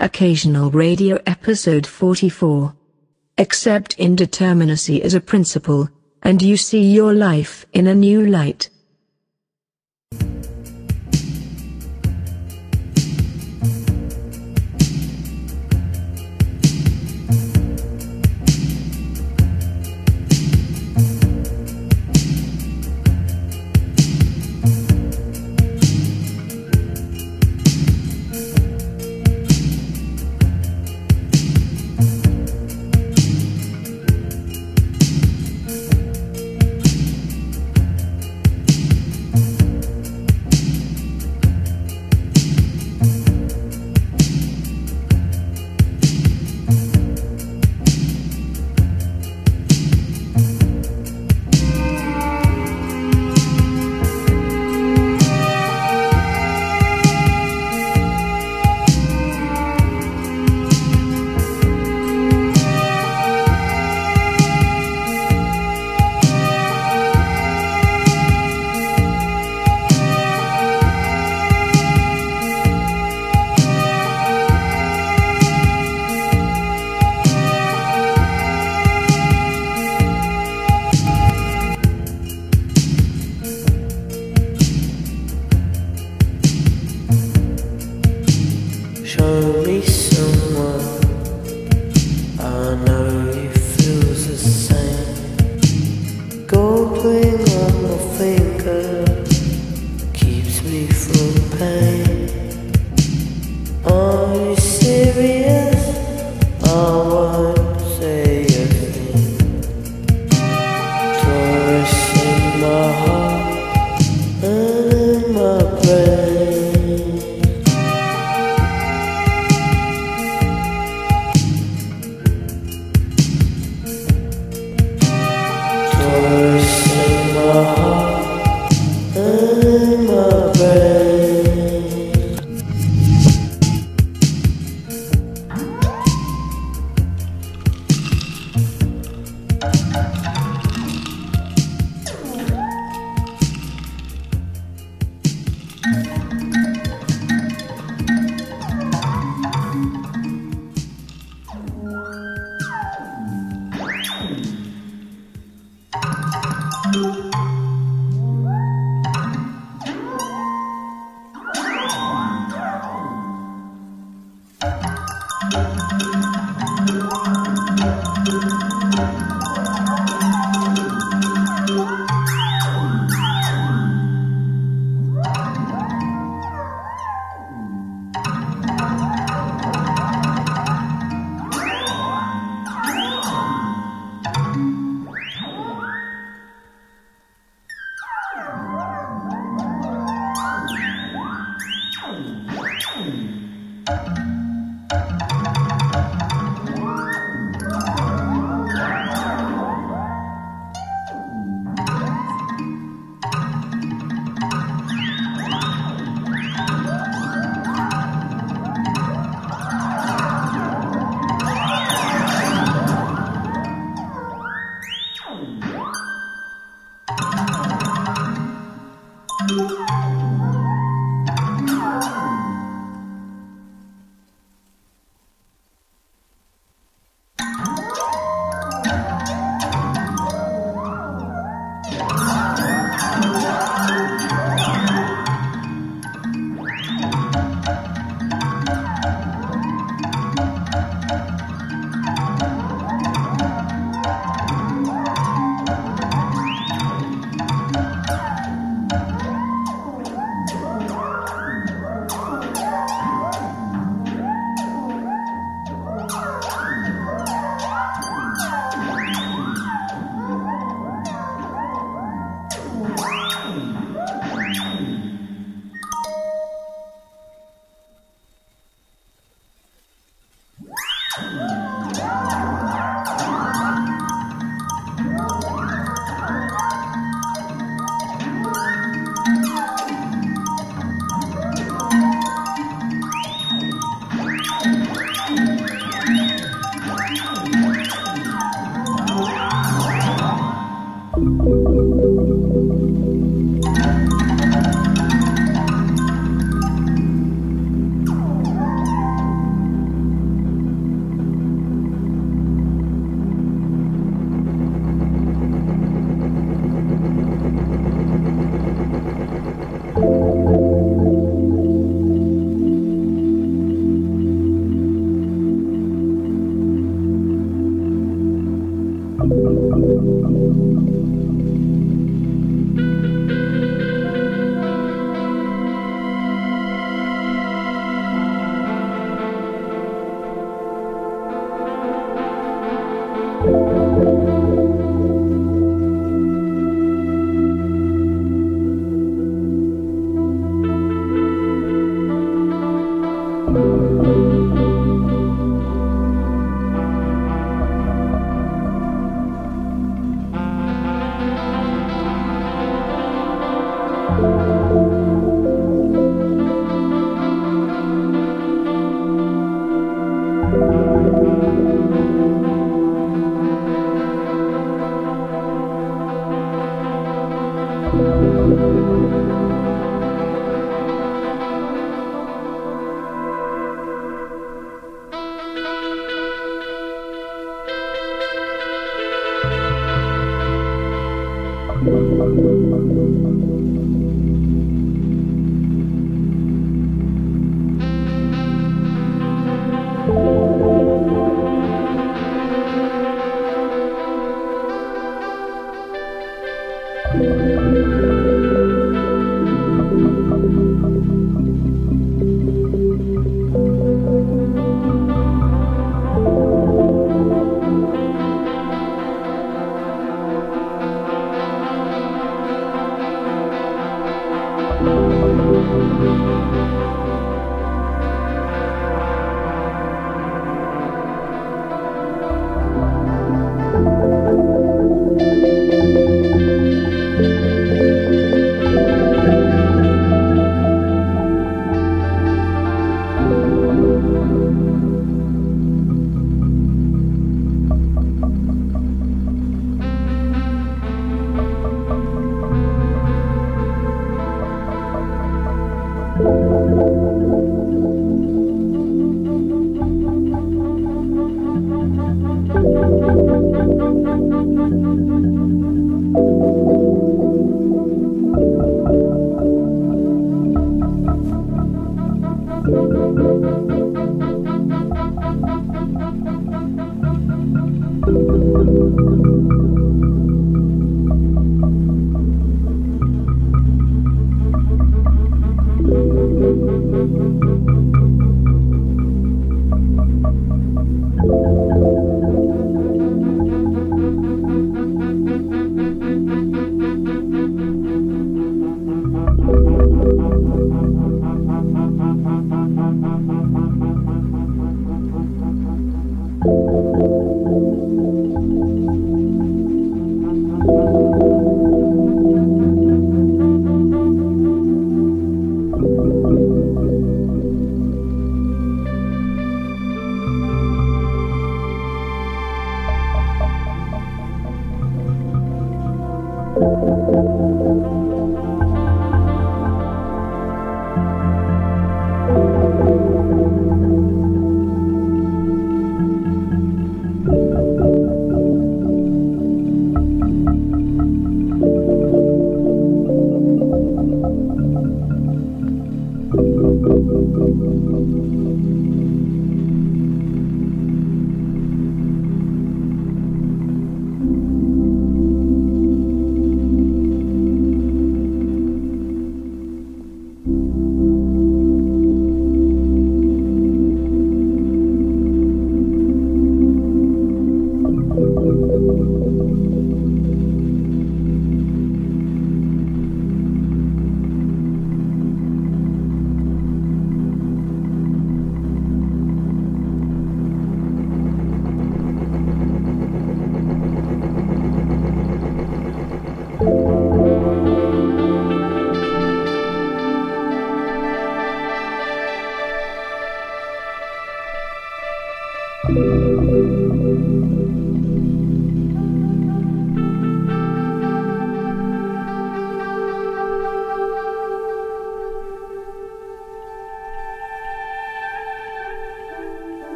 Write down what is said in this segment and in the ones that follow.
Occasional Radio Episode 44. Accept indeterminacy as a principle, and you see your life in a new light.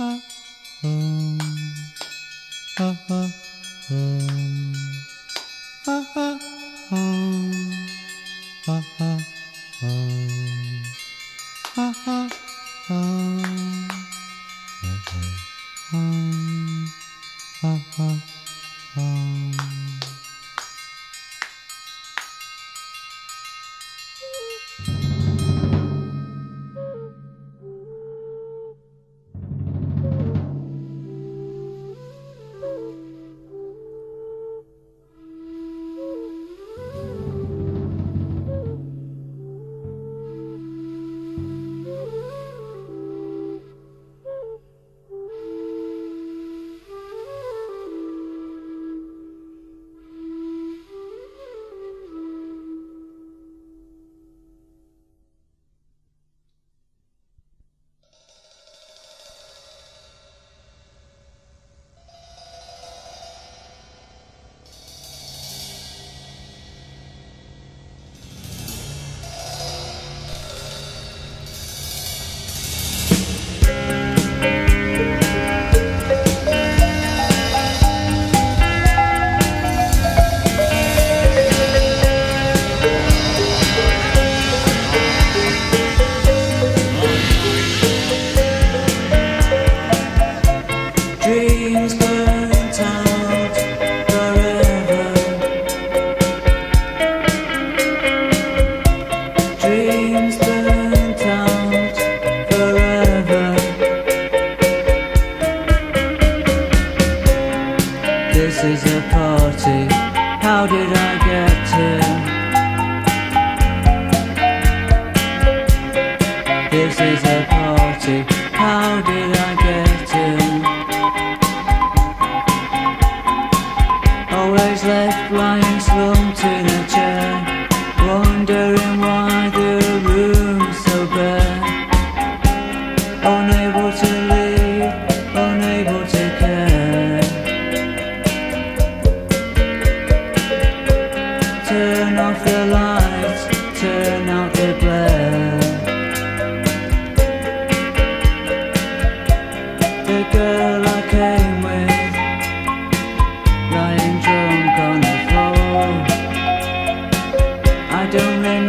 uh, uh, uh, uh.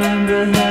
Don't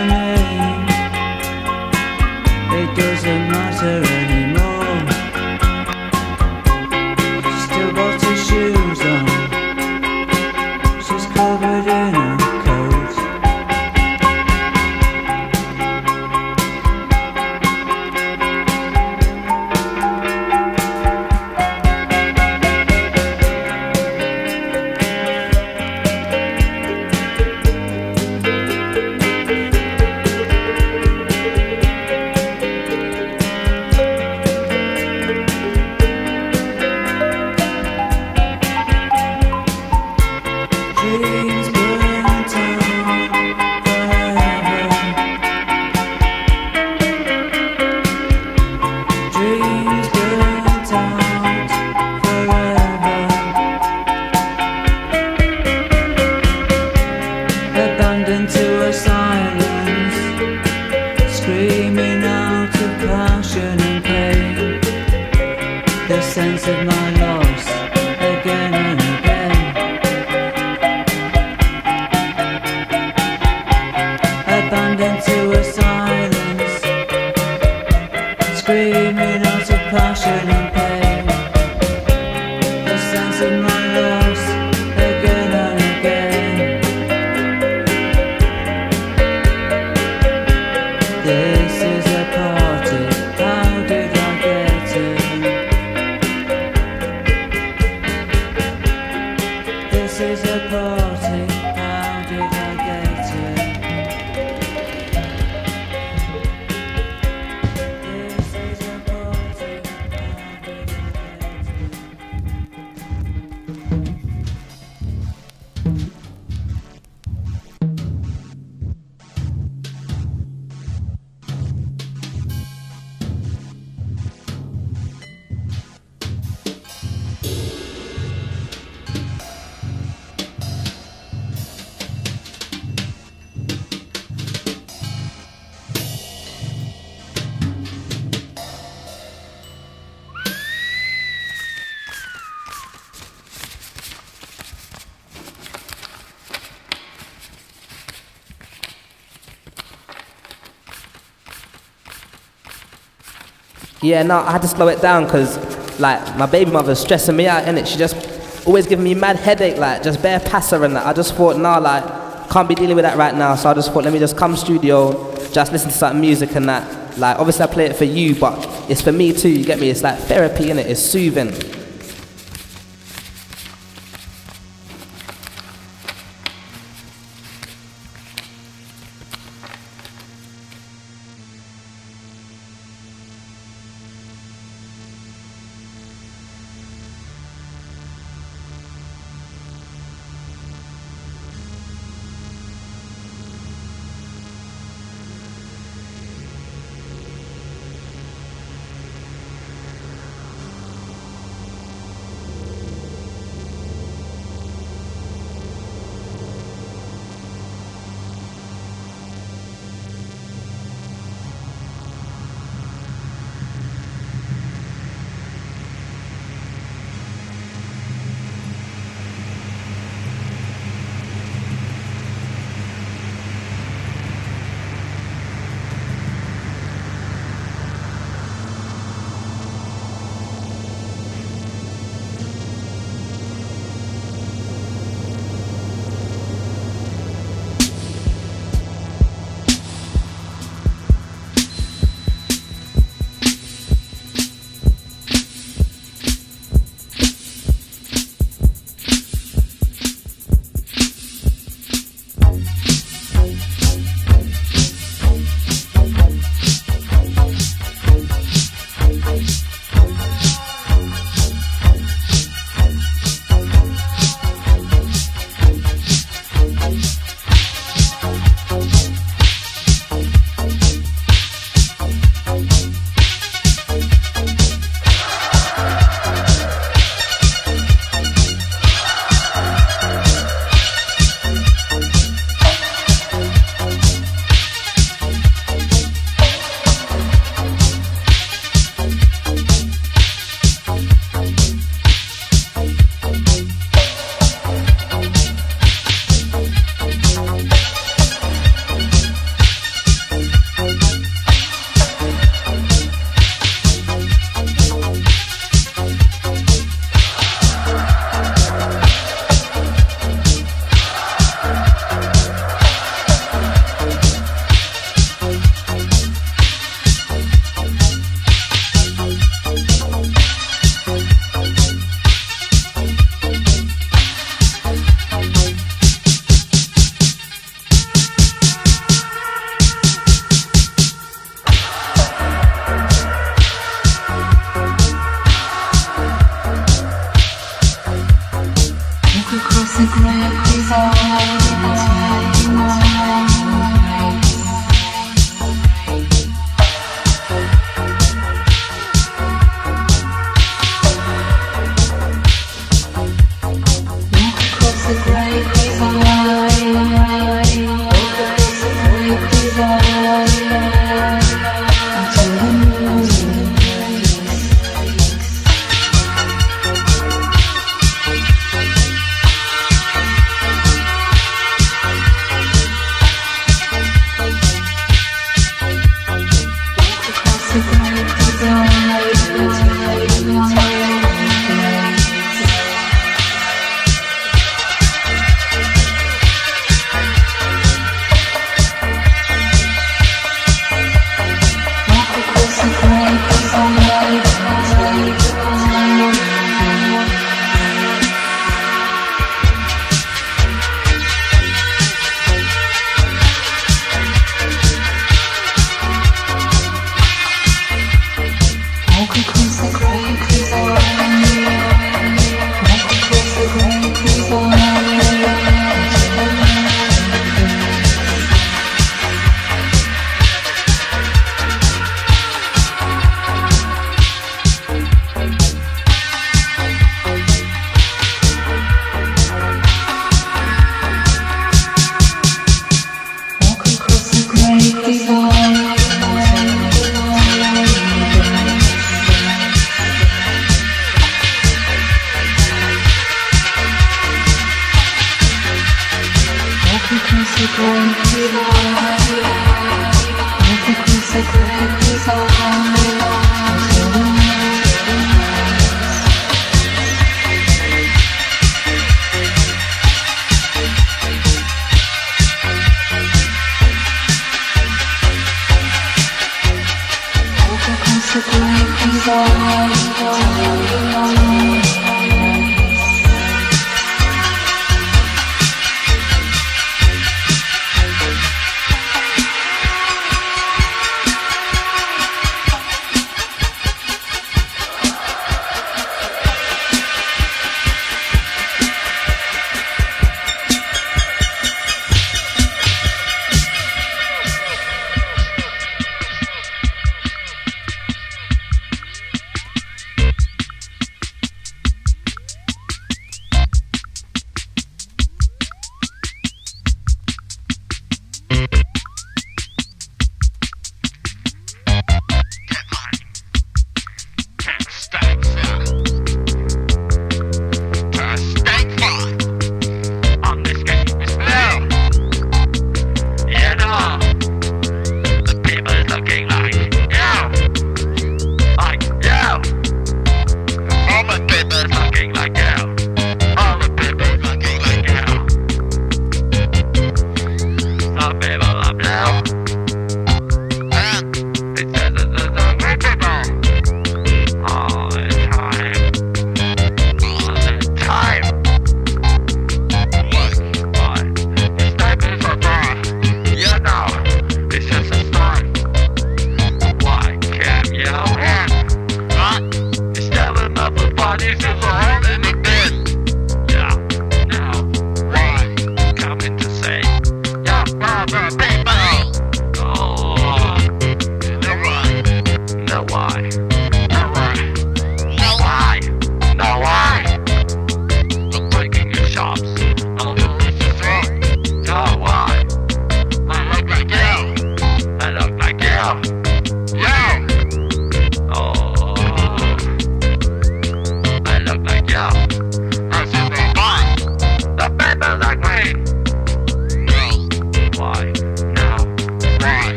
Yeah, no, I had to slow it down because, like, my baby mother's stressing me out, innit? She just always giving me mad headache, like, just bare passer and that. I just thought, nah, like, can't be dealing with that right now. So I just thought, let me just come studio, just listen to some music and that. Like, obviously, I play it for you, but it's for me too, you get me? It's like therapy, innit? It's soothing.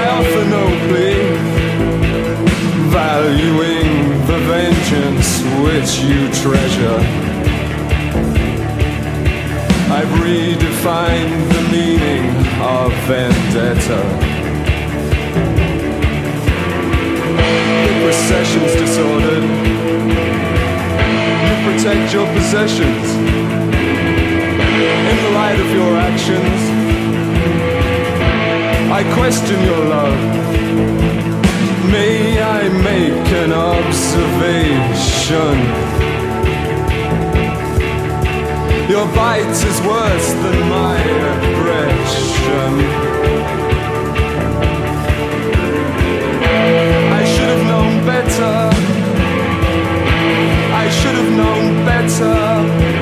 I offer no plea, valuing the vengeance which you treasure. I've redefined the meaning of vendetta. The procession's disordered. You protect your possessions in the light of your actions. I question your love. May I make an observation? Your bite is worse than my aggression. I should have known better. I should have known better.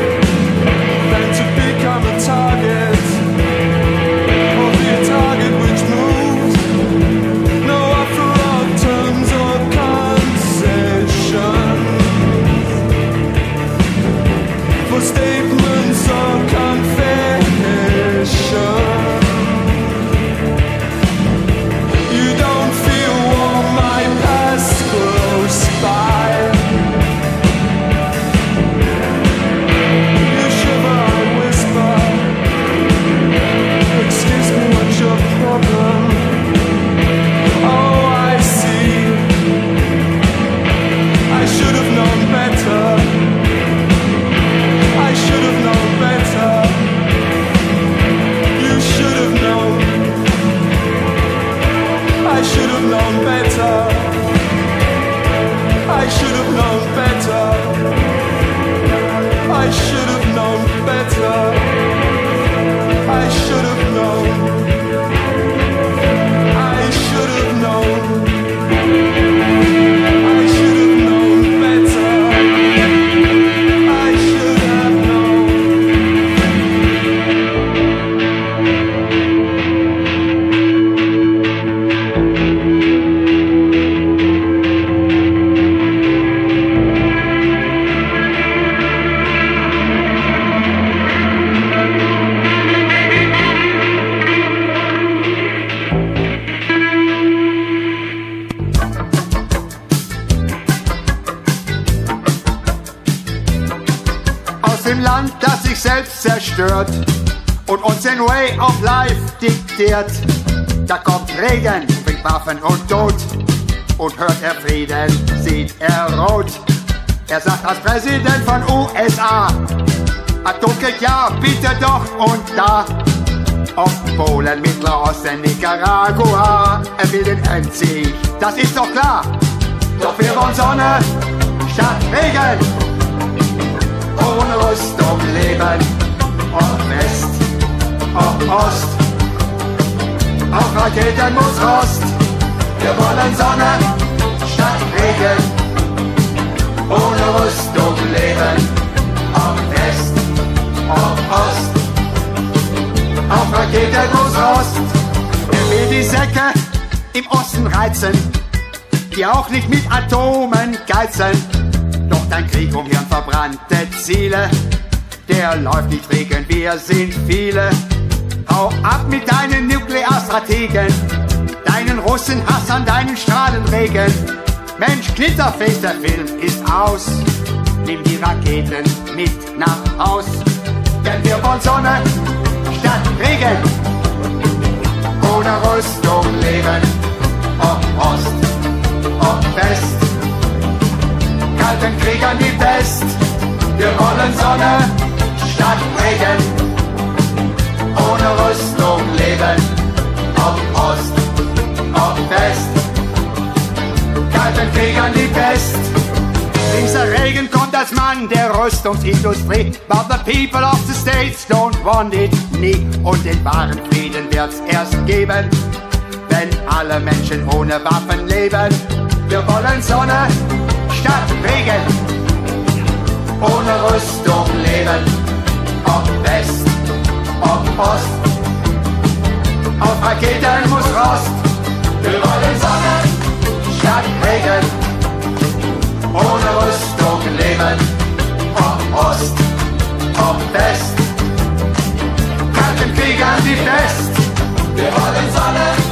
Diktiert. Da kommt Regen, bringt Waffen und Tod und hört er Frieden, sieht er rot. Er sagt als Präsident von USA, Atomkrieg ja, bitte doch und da. Auf Polen, Mittelosten, Nicaragua, er will den Endsieg, das ist doch klar. Doch wir wollen Sonne statt Regen, ohne Rüstung leben, ob West, ob Ost, auf Raketen muss Rost. Wir wollen Sonne statt Regen, ohne Rüstung leben, ob West, ob Ost, auf Raketen muss Rost. Er will die Säcke im Osten reizen, die auch nicht mit Atomen geizen. Doch dein Krieg um hirnverbrannte Ziele, der läuft nicht wegen, wir sind viele. Hau ab mit deinen Nuklearstrategen, deinen Russenhass an deinen Strahlenregen. Mensch, Knitterface, der Film ist aus. Nimm die Raketen mit nach Haus, denn wir wollen Sonne statt Regen. Ohne Rüstung leben, ob Ost, ob West. Kalten Kriegern die Pest, wir wollen Sonne statt Regen ohne Rüstung leben, ob Ost, ob West. Kalten Kriegern die Pest. Dieser Regen kommt als Mann der Rüstungsindustrie, but the people of the States don't want it nie. Und den wahren Frieden wird's erst geben, wenn alle Menschen ohne Waffen leben. Wir wollen Sonne statt Regen, ohne Rüstung leben, ob West, ob Ost. Auf Raketen muss Rost. Wir wollen Sonne statt Regen. Ohne Rüstung leben. Ob Ost, ob West. Kalten Kriegern die Fest. Wir wollen Sonne